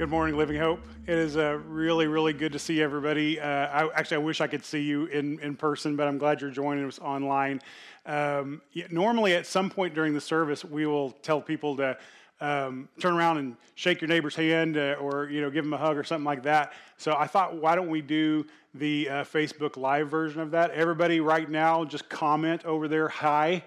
Good morning, Living Hope. It is uh, really, really good to see everybody. Uh, I, actually, I wish I could see you in, in person, but I'm glad you're joining us online. Um, normally, at some point during the service, we will tell people to um, turn around and shake your neighbor's hand uh, or you know give them a hug or something like that. So I thought, why don't we do the uh, Facebook Live version of that? Everybody, right now, just comment over there, hi.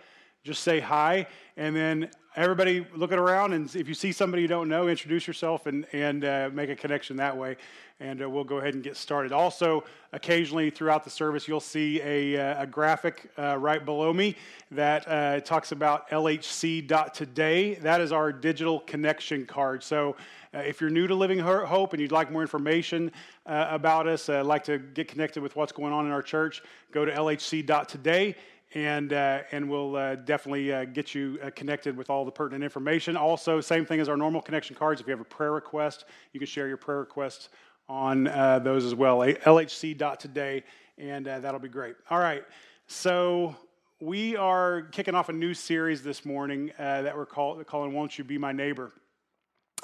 Just say hi, and then everybody looking around, and if you see somebody you don't know, introduce yourself and, and uh, make a connection that way. And uh, we'll go ahead and get started. Also, occasionally throughout the service, you'll see a, uh, a graphic uh, right below me that uh, talks about lhc.today. That is our digital connection card. So, uh, if you're new to Living Hope and you'd like more information about us, like to get connected with what's going on in our church, go to lhc.today and uh, and we'll uh, definitely uh, get you uh, connected with all the pertinent information. Also, same thing as our normal connection cards. If you have a prayer request, you can share your prayer requests on uh, those as well. LHC.today, and uh, that'll be great. All right, so we are kicking off a new series this morning that we're call, calling "Won't You Be My Neighbor."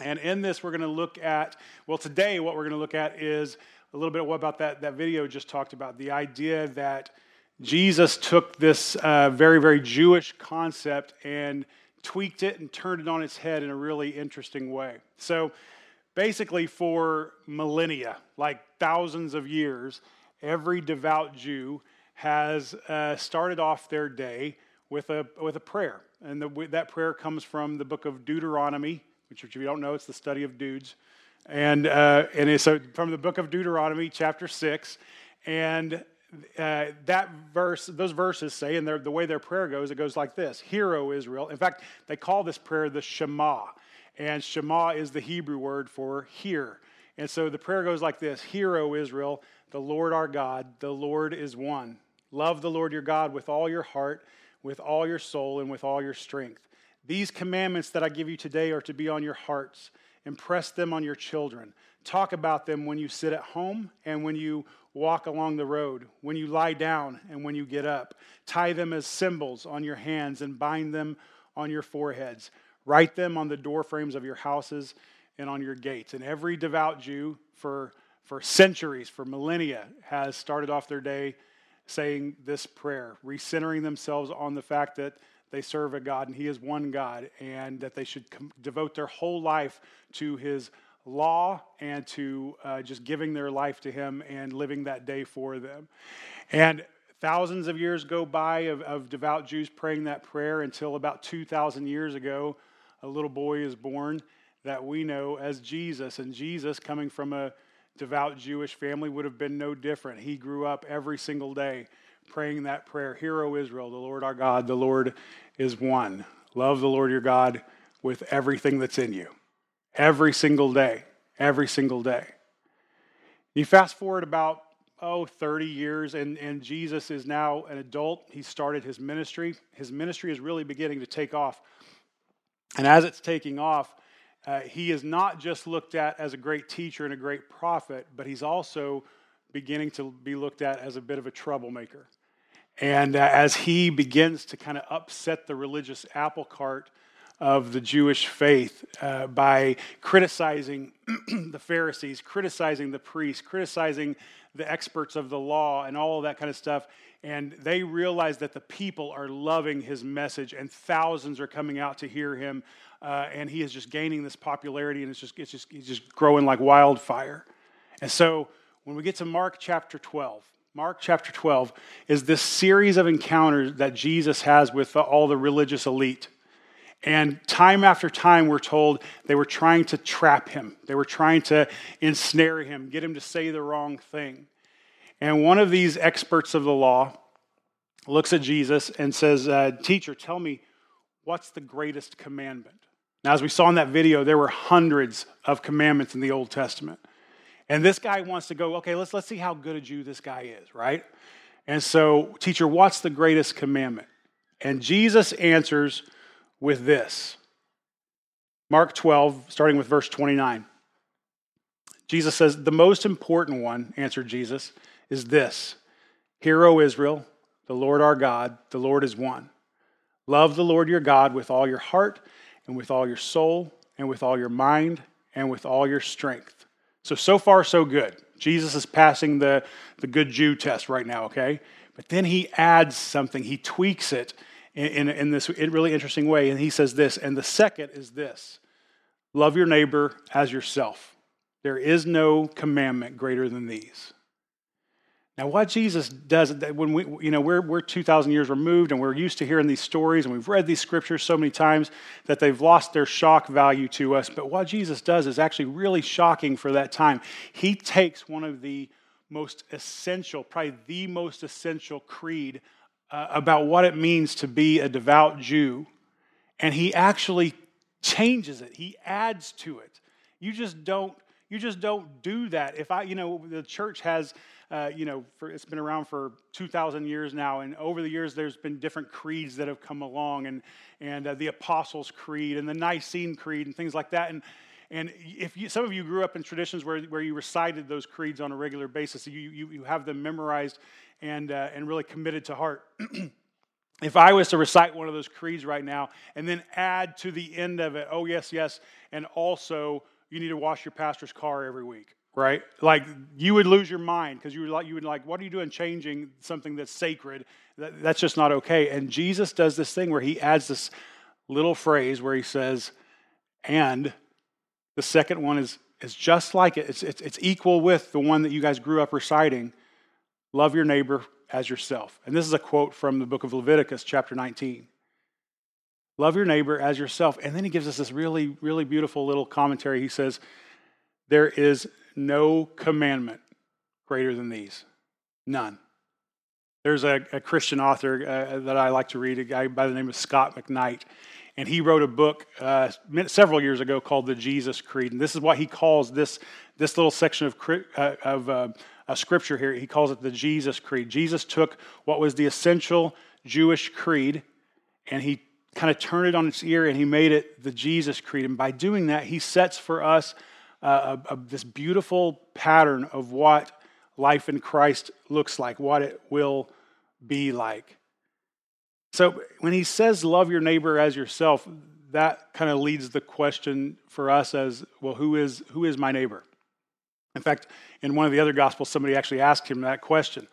And in this, we're going to look at well, today what we're going to look at is a little bit what about that that video just talked about the idea that Jesus took this uh, very, very Jewish concept and tweaked it and turned it on its head in a really interesting way. So, basically, for millennia, like thousands of years, every devout Jew has uh, started off their day with a, with a prayer. And the, that prayer comes from the book of Deuteronomy, which, if you don't know, it's the study of dudes. And, uh, and so from the book of Deuteronomy, chapter 6. And uh, that verse, those verses say, and the way their prayer goes, it goes like this Hear, O Israel. In fact, they call this prayer the Shema. And Shema is the Hebrew word for hear. And so the prayer goes like this Hear, O Israel, the Lord our God, the Lord is one. Love the Lord your God with all your heart, with all your soul, and with all your strength. These commandments that I give you today are to be on your hearts. Impress them on your children. Talk about them when you sit at home and when you walk along the road, when you lie down and when you get up. Tie them as symbols on your hands and bind them on your foreheads. Write them on the doorframes of your houses and on your gates. And every devout Jew for, for centuries, for millennia, has started off their day saying this prayer, recentering themselves on the fact that they serve a God and He is one God, and that they should com- devote their whole life to His law and to uh, just giving their life to Him and living that day for them. And thousands of years go by of, of devout Jews praying that prayer until about 2,000 years ago, a little boy is born that we know as Jesus. And Jesus, coming from a devout Jewish family, would have been no different. He grew up every single day praying that prayer Hear, O Israel, the Lord our God, the Lord is one. Love the Lord your God with everything that's in you every single day, every single day. You fast forward about, oh, 30 years, and, and Jesus is now an adult. He started his ministry. His ministry is really beginning to take off. And as it's taking off, uh, he is not just looked at as a great teacher and a great prophet, but he's also beginning to be looked at as a bit of a troublemaker. And uh, as he begins to kind of upset the religious apple cart of the Jewish faith uh, by criticizing the Pharisees, criticizing the priests, criticizing the experts of the law, and all that kind of stuff. And they realize that the people are loving his message, and thousands are coming out to hear him. Uh, and he is just gaining this popularity, and it's just, it's just, he's just growing like wildfire. And so when we get to Mark chapter 12, Mark chapter 12 is this series of encounters that Jesus has with all the religious elite. And time after time, we're told they were trying to trap him. They were trying to ensnare him, get him to say the wrong thing. And one of these experts of the law looks at Jesus and says, uh, Teacher, tell me, what's the greatest commandment? Now, as we saw in that video, there were hundreds of commandments in the Old Testament. And this guy wants to go, okay, let's, let's see how good a Jew this guy is, right? And so, teacher, what's the greatest commandment? And Jesus answers, with this Mark 12, starting with verse 29. Jesus says, The most important one, answered Jesus, is this Hear, O Israel, the Lord our God, the Lord is one. Love the Lord your God with all your heart, and with all your soul, and with all your mind, and with all your strength. So, so far, so good. Jesus is passing the, the good Jew test right now, okay? But then he adds something, he tweaks it in, in, this really interesting way. And he says this, and the second is this love your neighbor as yourself. There is no commandment greater than these. Now, what Jesus does, when we, you know, we're, we're 2,000 years removed and we're used to hearing these stories and we've read these scriptures so many times that they've lost their shock value to us. But what Jesus does is actually really shocking for that time. He takes one of the most essential, probably the most essential creed uh, about what it means to be a devout Jew, and he actually changes it. He adds to it. You just don't you just don't do that. If I, you know, the church has, uh, you know, for, it's been around for 2,000 years now, and over the years there's been different creeds that have come along, and and uh, the Apostles' Creed and the Nicene Creed and things like that, and. And if you, some of you grew up in traditions where, where you recited those creeds on a regular basis, you, you, you have them memorized and, uh, and really committed to heart. if I was to recite one of those creeds right now and then add to the end of it, oh, yes, yes, and also you need to wash your pastor's car every week, right? Like you would lose your mind because you would like you would like, what are you doing changing something that's sacred? That, that's just not okay. And Jesus does this thing where he adds this little phrase where he says, and the second one is is just like it. It's, it's, it's equal with the one that you guys grew up reciting. Love your neighbor as yourself. And this is a quote from the book of Leviticus, chapter 19. Love your neighbor as yourself. And then he gives us this really, really beautiful little commentary. He says, There is no commandment greater than these. None. There's a, a Christian author uh, that I like to read, a guy by the name of Scot McKnight. And he wrote a book uh, several years ago called The Jesus Creed. And this is what he calls this, this little section of, uh, of uh, a scripture here. He calls it the Jesus Creed. Jesus took what was the essential Jewish creed and he kind of turned it on its ear and he made it the Jesus Creed. And by doing that, he sets for us uh, a, a, this beautiful pattern of what life in Christ looks like, what it will be like. So when he says, love your neighbor as yourself, that kind of leads the question for us as well, who is, who is my neighbor? In fact, in one of the other gospels, somebody actually asked him that question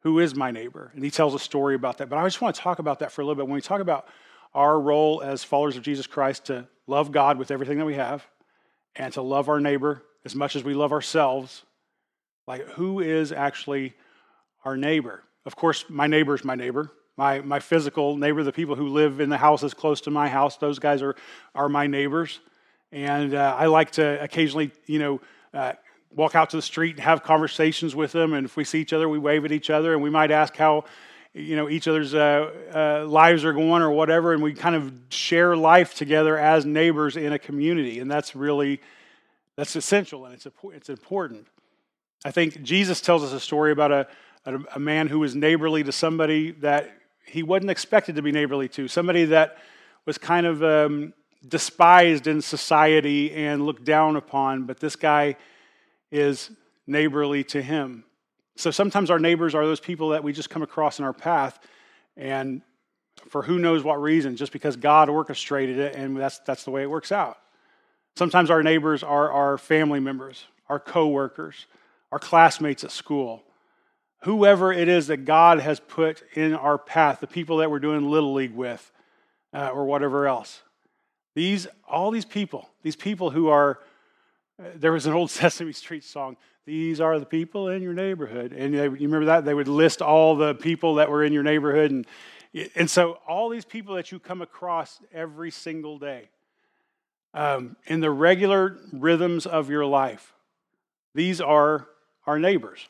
Who is my neighbor? And he tells a story about that. But I just want to talk about that for a little bit. When we talk about our role as followers of Jesus Christ to love God with everything that we have and to love our neighbor as much as we love ourselves. Like, who is actually our neighbor? Of course, my neighbor is my neighbor. My, my physical neighbor, the people who live in the houses close to my house, those guys are, are my neighbors. And uh, I like to occasionally, you know, uh, walk out to the street and have conversations with them. And if we see each other, we wave at each other and we might ask how you know each other's uh, uh, lives are going or whatever and we kind of share life together as neighbors in a community and that's really that's essential and it's, it's important i think jesus tells us a story about a, a, man who was neighborly to somebody that he wasn't expected to be neighborly to somebody that was kind of um, despised in society and looked down upon but this guy is neighborly to him so sometimes our neighbors are those people that we just come across in our path, and for who knows what reason, just because God orchestrated it, and that's, that's the way it works out. Sometimes our neighbors are our family members, our coworkers, our classmates at school, whoever it is that God has put in our path, the people that we're doing little league with, uh, or whatever else. These, all these people, these people who are, there was an old Sesame Street song. These are the people in your neighborhood. And they, you remember that? They would list all the people that were in your neighborhood. And, and so, all these people that you come across every single day um, in the regular rhythms of your life, these are our neighbors.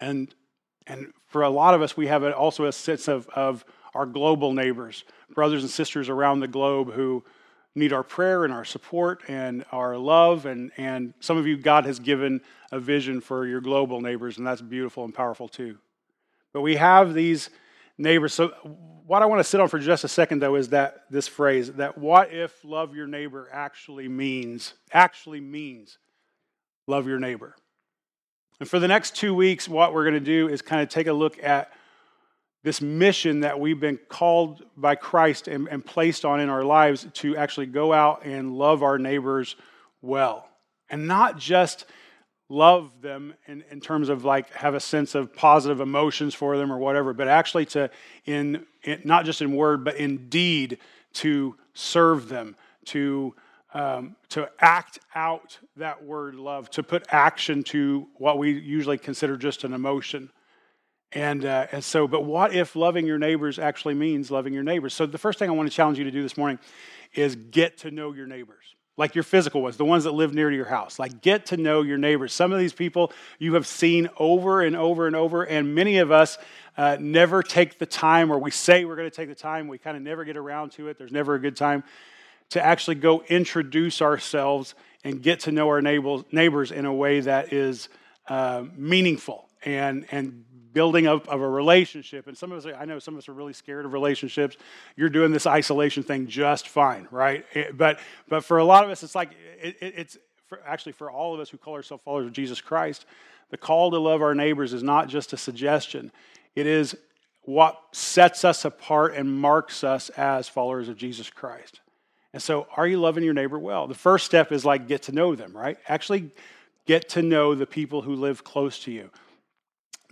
And, and for a lot of us, we have also a sense of, of our global neighbors, brothers and sisters around the globe who need our prayer and our support and our love. And, and some of you, God has given a vision for your global neighbors, and that's beautiful and powerful too. But we have these neighbors. So, what I want to sit on for just a second, though, is that this phrase that what if love your neighbor actually means, actually means love your neighbor. And for the next two weeks, what we're going to do is kind of take a look at this mission that we've been called by Christ and, and, placed on in our lives to actually go out and love our neighbors well. And not just love them in, in terms of like have a sense of positive emotions for them or whatever, but actually to, in, in not just in word, but in deed, to serve them, to um, to act out that word love, to put action to what we usually consider just an emotion. And, uh, and so, but what if loving your neighbors actually means loving your neighbors? So, the first thing I want to challenge you to do this morning is get to know your neighbors, like your physical ones, the ones that live near to your house. Like, get to know your neighbors. Some of these people you have seen over and over and over, and many of us uh, never take the time, or we say we're going to take the time, we kind of never get around to it. There's never a good time to actually go introduce ourselves and get to know our neighbors in a way that is uh, meaningful and, and building up of a relationship. And some of us, I know some of us are really scared of relationships. You're doing this isolation thing just fine, right? It, but, but for a lot of us, it's like, it, it, it's for, actually for all of us who call ourselves followers of Jesus Christ, the call to love our neighbors is not just a suggestion, it is what sets us apart and marks us as followers of Jesus Christ. And so, are you loving your neighbor well? The first step is like get to know them, right? Actually, get to know the people who live close to you.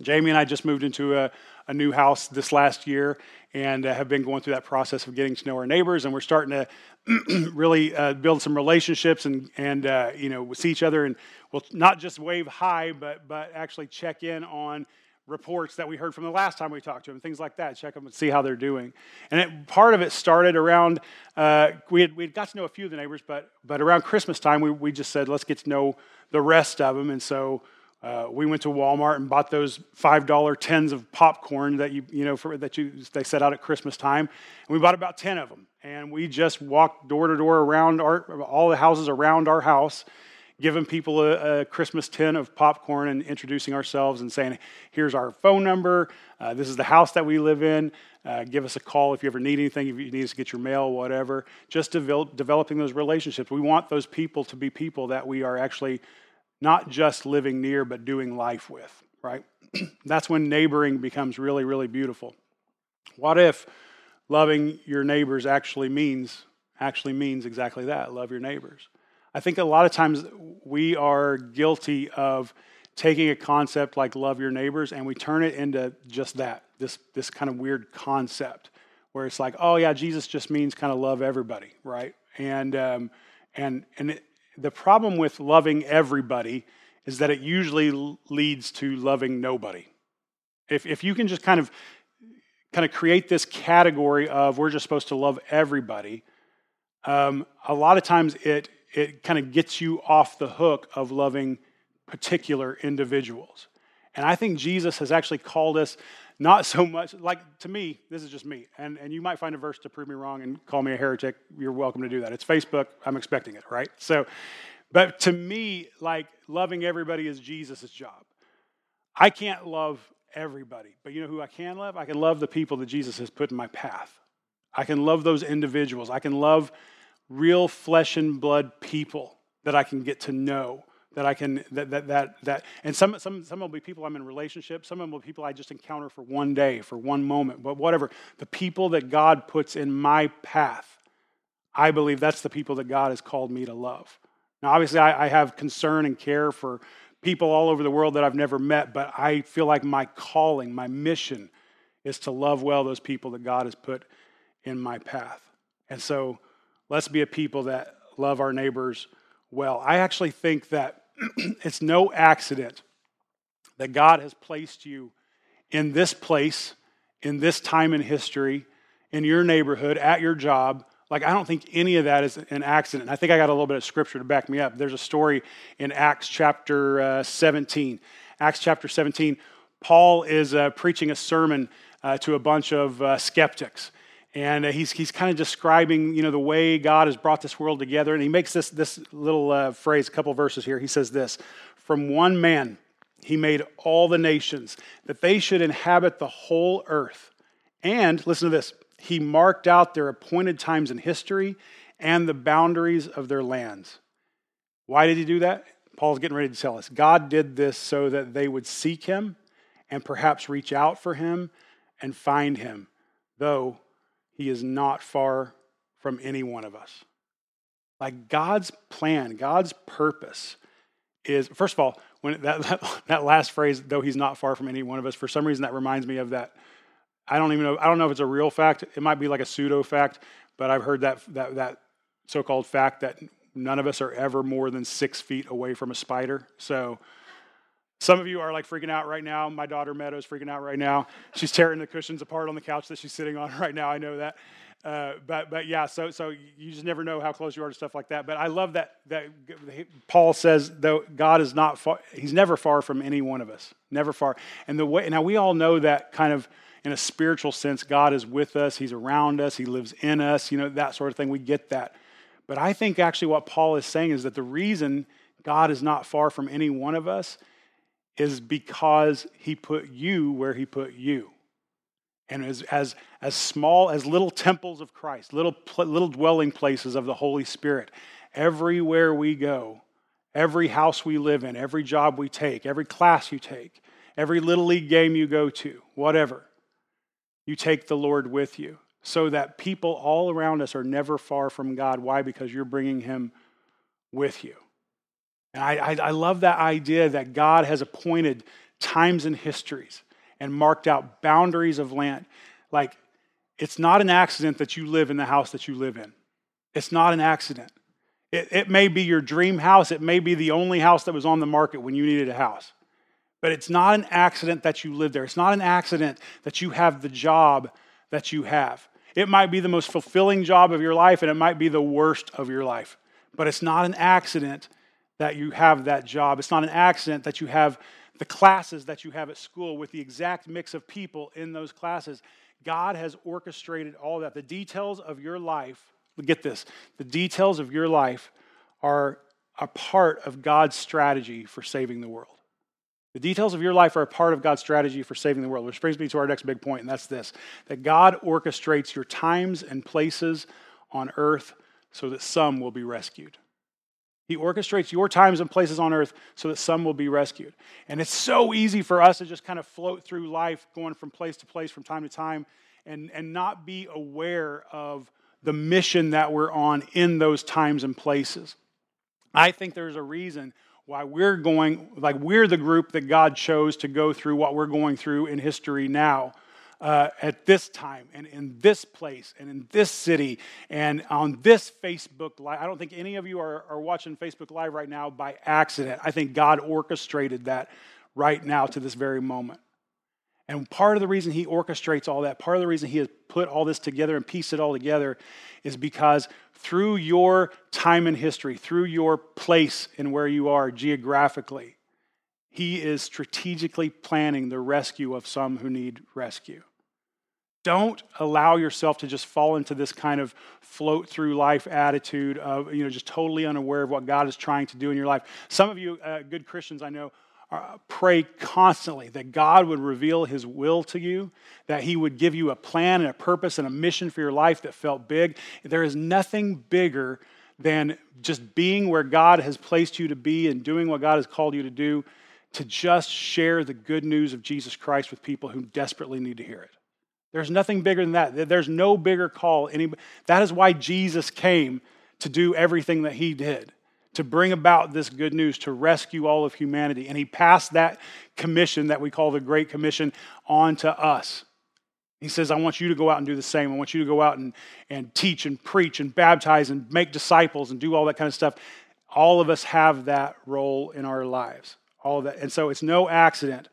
Jamie and I just moved into a, a new house this last year and uh, have been going through that process of getting to know our neighbors. And we're starting to really uh, build some relationships and, and uh, you know, see each other. And we'll not just wave hi, but, but actually check in on reports that we heard from the last time we talked to them, things like that. Check them and see how they're doing. And it, part of it started around, uh, we, had, we had got to know a few of the neighbors, but, but around Christmas time, we, we just said, let's get to know the rest of them. And so uh, we went to Walmart and bought those $5 tins of popcorn that you, you know, for, that you, they set out at Christmas time. And we bought about 10 of them. And we just walked door to door around our, all the houses around our house giving people a, a, Christmas tin of popcorn and introducing ourselves and saying, here's our phone number. Uh, this is the house that we live in. Uh, give us a call if you ever need anything, if you need us to get your mail, whatever. Just develop, developing those relationships. We want those people to be people that we are actually not just living near, but doing life with, right? That's when neighboring becomes really, really beautiful. What if loving your neighbors actually means actually means exactly that love your neighbors I think a lot of times we are guilty of taking a concept like love your neighbors and we turn it into just that, this, this kind of weird concept where it's like, oh yeah, Jesus just means kind of love everybody, right? And, um, and, and it, the problem with loving everybody is that it usually leads to loving nobody. If, if you can just kind of kind of create this category of we're just supposed to love everybody, um, a lot of times it it kind of gets you off the hook of loving particular individuals. And I think Jesus has actually called us not so much, like to me, this is just me. And, and you might find a verse to prove me wrong and call me a heretic. You're welcome to do that. It's Facebook. I'm expecting it, right? So, but to me, like loving everybody is Jesus' job. I can't love everybody, but you know who I can love? I can love the people that Jesus has put in my path. I can love those individuals. I can love real flesh and blood people that I can get to know. That I can that that that that and some some some will be people I'm in relationship, some of them will be people I just encounter for one day, for one moment, but whatever. The people that God puts in my path, I believe that's the people that God has called me to love. Now, obviously, I, I have concern and care for people all over the world that I've never met, but I feel like my calling, my mission is to love well those people that God has put in my path. And so Let's be a people that love our neighbors well. I actually think that it's no accident that God has placed you in this place, in this time in history, in your neighborhood, at your job. Like, I don't think any of that is an accident. I think I got a little bit of scripture to back me up. There's a story in Acts chapter uh, 17. Acts chapter 17, Paul is uh, preaching a sermon uh, to a bunch of uh, skeptics and uh, he's, he's kind of describing you know the way god has brought this world together and he makes this, this little uh, phrase a couple verses here. He says this from one man he made all the nations that they should inhabit the whole earth. And listen to this he marked out their appointed times in history and the boundaries of their lands. Why did he do that? Paul's getting ready to tell us. God did this so that they would seek him and perhaps reach out for him and find him though he is not far from any one of us. Like God's plan, God's purpose is, first of all, when that, that, that last phrase, though he's not far from any one of us, for some reason that reminds me of that. I don't even know, I don't know if it's a real fact. It might be like a pseudo fact, but I've heard that, that, that so called fact that none of us are ever more than six feet away from a spider. So, some of you are like freaking out right now. My daughter Meadow's freaking out right now. She's tearing the cushions apart on the couch that she's sitting on right now. I know that. Uh, but but yeah, so so you just never know how close you are to stuff like that. But I love that that Paul says though God is not far, he's never far from any one of us, never far. And the way now we all know that kind of in a spiritual sense, God is with us, He's around us, He lives in us, you know that sort of thing. We get that. But I think actually what Paul is saying is that the reason God is not far from any one of us is because He put you where He put you and as, as, as small as little temples of Christ, little, little dwelling places of the Holy Spirit, everywhere we go, every house we live in, every job we take, every class you take, every little league game you go to, whatever, you take the Lord with you so that people all around us are never far from God. Why? Because you're bringing Him with you. And I, I, I love that idea that God has appointed times and histories and marked out boundaries of land. Like, it's not an accident that you live in the house that you live in. It's not an accident. It, it may be your dream house, it may be the only house that was on the market when you needed a house. But it's not an accident that you live there. It's not an accident that you have the job that you have. It might be the most fulfilling job of your life and it might be the worst of your life. But it's not an accident that you have that job. It's not an accident that you have the classes that you have at school with the exact mix of people in those classes. God has orchestrated all that. The details of your life, get this, the details of your life are a part of God's strategy for saving the world. The details of your life are a part of God's strategy for saving the world, which brings me to our next big point, and that's this that God orchestrates your times and places on earth so that some will be rescued. He orchestrates your times and places on earth so that some will be rescued. And it's so easy for us to just kind of float through life, going from place to place from time to time, and, and not be aware of the mission that we're on in those times and places. I think there's a reason why we're going, like, we're the group that God chose to go through what we're going through in history now uh, at this time and in this place and in this city and on this Facebook Live. I don't think any of you are, are watching Facebook Live right now by accident. I think God orchestrated that right now to this very moment. And part of the reason he orchestrates all that, part of the reason he has put all this together and pieced it all together is because through your time in history, through your place in where you are geographically, he is strategically planning the rescue of some who need rescue. Don't allow yourself to just fall into this kind of float through life attitude of, you know, just totally unaware of what God is trying to do in your life. Some of you, uh, good Christians, I know, uh, pray constantly that God would reveal his will to you, that he would give you a plan and a purpose and a mission for your life that felt big. There is nothing bigger than just being where God has placed you to be and doing what God has called you to do, to just share the good news of Jesus Christ with people who desperately need to hear it. There's nothing bigger than that. There's no bigger call. That is why Jesus came to do everything that he did, to bring about this good news, to rescue all of humanity. And he passed that commission that we call the Great Commission on to us. He says, I want you to go out and do the same. I want you to go out and, and teach and preach and baptize and make disciples and do all that kind of stuff. All of us have that role in our lives. All of that. And so it's no accident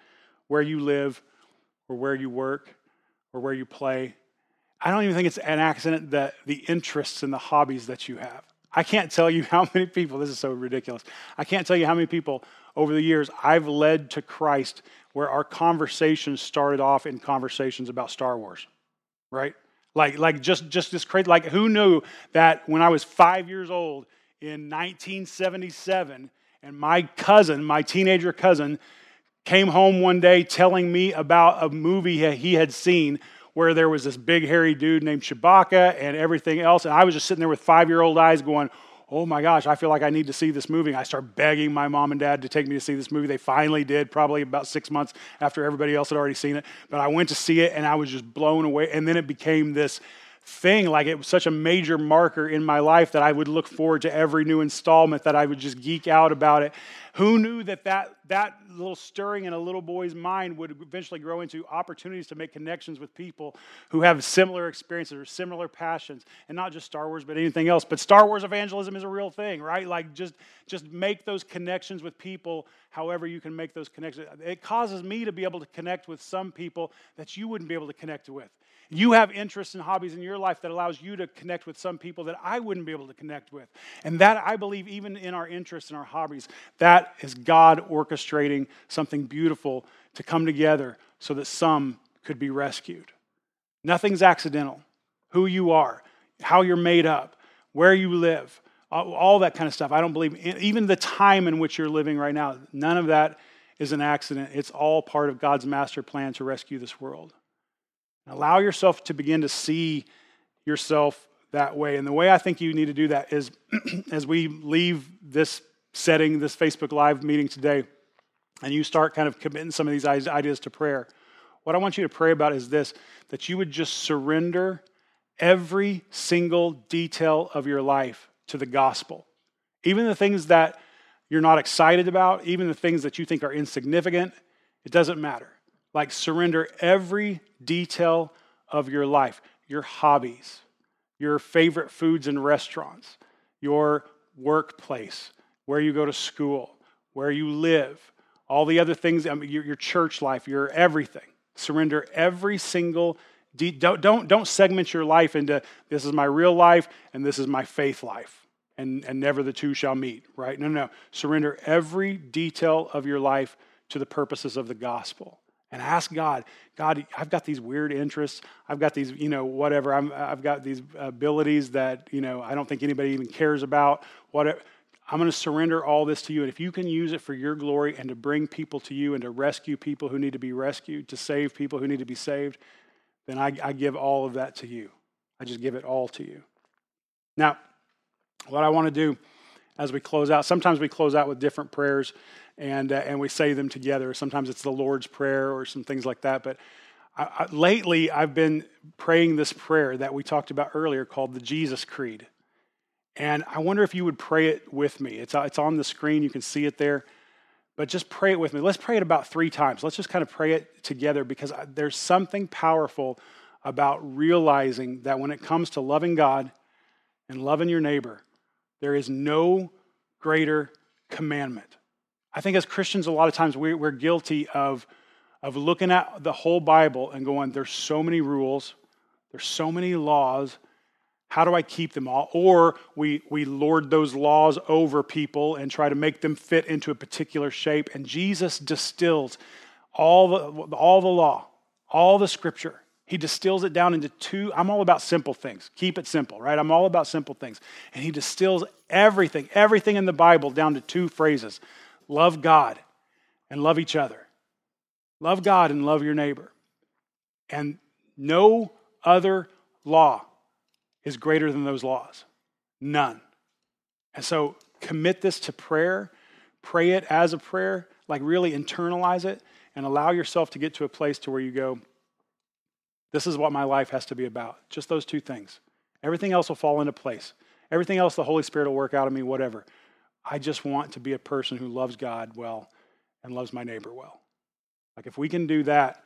where you live or where you work or where you play. I don't even think it's an accident that the interests and the hobbies that you have. I can't tell you how many people, this is so ridiculous. I can't tell you how many people over the years I've led to Christ where our conversations started off in conversations about Star Wars, right? Like, like just, just this crazy, like who knew that when I was five years old in 1977 and my cousin, my teenager cousin, came home one day telling me about a movie he had seen where there was this big hairy dude named Chewbacca and everything else. And I was just sitting there with five year old eyes going, Oh my gosh, I feel like I need to see this movie. I start begging my mom and dad to take me to see this movie. They finally did, probably about six months after everybody else had already seen it. But I went to see it and I was just blown away. And then it became this thing. Like it was such a major marker in my life that I would look forward to every new installment, that I would just geek out about it. Who knew that that, that little stirring in a little boy's mind would eventually grow into opportunities to make connections with people who have similar experiences or similar passions, and not just Star Wars, but anything else. But Star Wars evangelism is a real thing, right? Like just, just make those connections with people however you can make those connections. It causes me to be able to connect with some people that you wouldn't be able to connect with. You have interests and hobbies in your life that allows you to connect with some people that I wouldn't be able to connect with. And that, I believe, even in our interests and our hobbies, that is God orchestrating something beautiful to come together so that some could be rescued. Nothing's accidental. Who you are, how you're made up, where you live, all that kind of stuff. I don't believe, even the time in which you're living right now, none of that is an accident. It's all part of God's master plan to rescue this world. Allow yourself to begin to see yourself that way. And the way I think you need to do that is as we leave this setting, this Facebook Live meeting today, and you start kind of committing some of these ideas to prayer, what I want you to pray about is this that you would just surrender every single detail of your life to the gospel. Even the things that you're not excited about, even the things that you think are insignificant, it doesn't matter. Like surrender every detail of your life, your hobbies, your favorite foods and restaurants, your workplace, where you go to school, where you live, all the other things, I mean, your, your church life, your everything. Surrender every single don't, don't, don't segment your life into this is my real life and this is my faith life. And, and never the two shall meet, right? No, no, no. Surrender every detail of your life to the purposes of the gospel and ask God, God, I've got these weird interests. I've got these, you know, whatever. I'm, I've got these abilities that, you know, I don't think anybody even cares about. What I'm going to surrender all this to you. And if you can use it for your glory and to bring people to you and to rescue people who need to be rescued, to save people who need to be saved, then I, I give all of that to you. I just give it all to you. Now, what I want to do as we close out, sometimes we close out with different prayers and, uh, and we say them together. Sometimes it's the Lord's Prayer or some things like that. But I, I, lately, I've been praying this prayer that we talked about earlier called the Jesus Creed. And I wonder if you would pray it with me. It's, uh, it's on the screen, you can see it there. But just pray it with me. Let's pray it about three times. Let's just kind of pray it together because there's something powerful about realizing that when it comes to loving God and loving your neighbor, there is no greater commandment I think as Christians, a lot of times we, we're guilty of, of looking at the whole Bible and going, there's so many rules, there's so many laws. How do I keep them all? Or we, we lord those laws over people and try to make them fit into a particular shape. And Jesus distills all the, all the law, all the scripture. He distills it down into two. I'm all about simple things. Keep it simple, right? I'm all about simple things. And he distills everything, everything in the Bible down to two phrases love God and love each other. Love God and love your neighbor. And no other law is greater than those laws. None. And so commit this to prayer. Pray it as a prayer, like really internalize it and allow yourself to get to a place to where you go, this is what my life has to be about. Just those two things. Everything else will fall into place. Everything else, the Holy Spirit will work out of me, whatever. I just want to be a person who loves God well and loves my neighbor well. Like, if we can do that,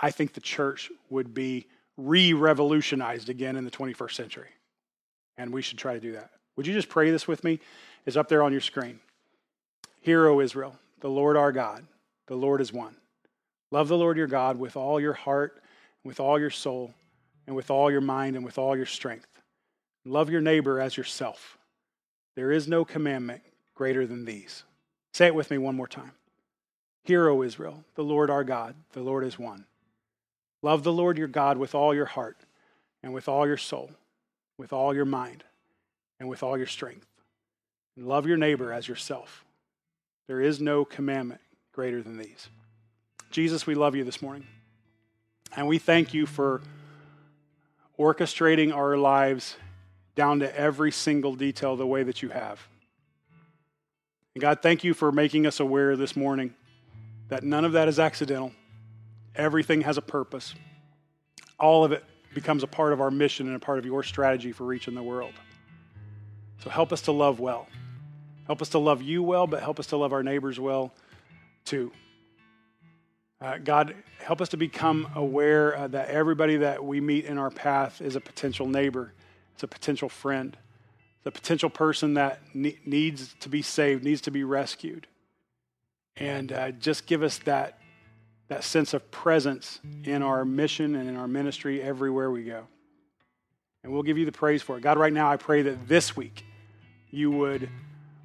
I think the church would be re revolutionized again in the 21st century. And we should try to do that. Would you just pray this with me? It's up there on your screen. Hear, O Israel, the Lord our God, the Lord is one. Love the Lord your God with all your heart, with all your soul, and with all your mind, and with all your strength. Love your neighbor as yourself. There is no commandment greater than these. Say it with me one more time. Hear, O Israel, the Lord our God, the Lord is one. Love the Lord your God with all your heart, and with all your soul, with all your mind, and with all your strength. And love your neighbor as yourself. There is no commandment greater than these. Jesus, we love you this morning. And we thank you for orchestrating our lives down to every single detail the way that you have. And God, thank you for making us aware this morning that none of that is accidental. Everything has a purpose. All of it becomes a part of our mission and a part of your strategy for reaching the world. So help us to love well. Help us to love you well, but help us to love our neighbors well too. Uh, God, help us to become aware uh, that everybody that we meet in our path is a potential neighbor, it's a potential friend, a potential person that ne- needs to be saved, needs to be rescued. And uh, just give us that, that sense of presence in our mission and in our ministry everywhere we go. And we'll give you the praise for it. God, right now, I pray that this week you would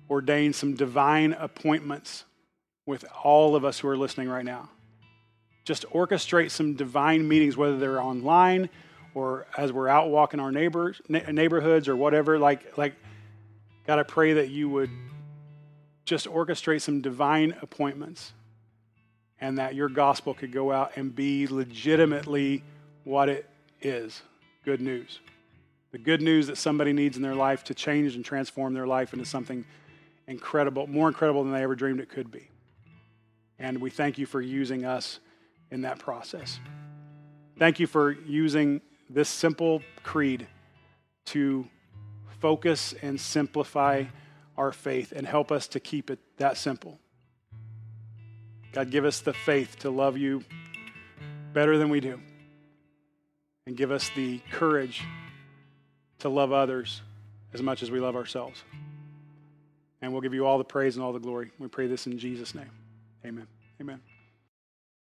ordain some divine appointments with all of us who are listening right now just orchestrate some divine meetings, whether they're online or as we're out walking our neighbors, neighborhoods or whatever. Like, like, God, I pray that you would just orchestrate some divine appointments and that your gospel could go out and be legitimately what it is good news. The good news that somebody needs in their life to change and transform their life into something incredible, more incredible than they ever dreamed it could be. And we thank you for using us in that process. Thank you for using this simple creed to focus and simplify our faith and help us to keep it that simple. God, give us the faith to love you better than we do. And give us the courage to love others as much as we love ourselves. And we'll give you all the praise and all the glory. We pray this in Jesus' name. Amen. Amen.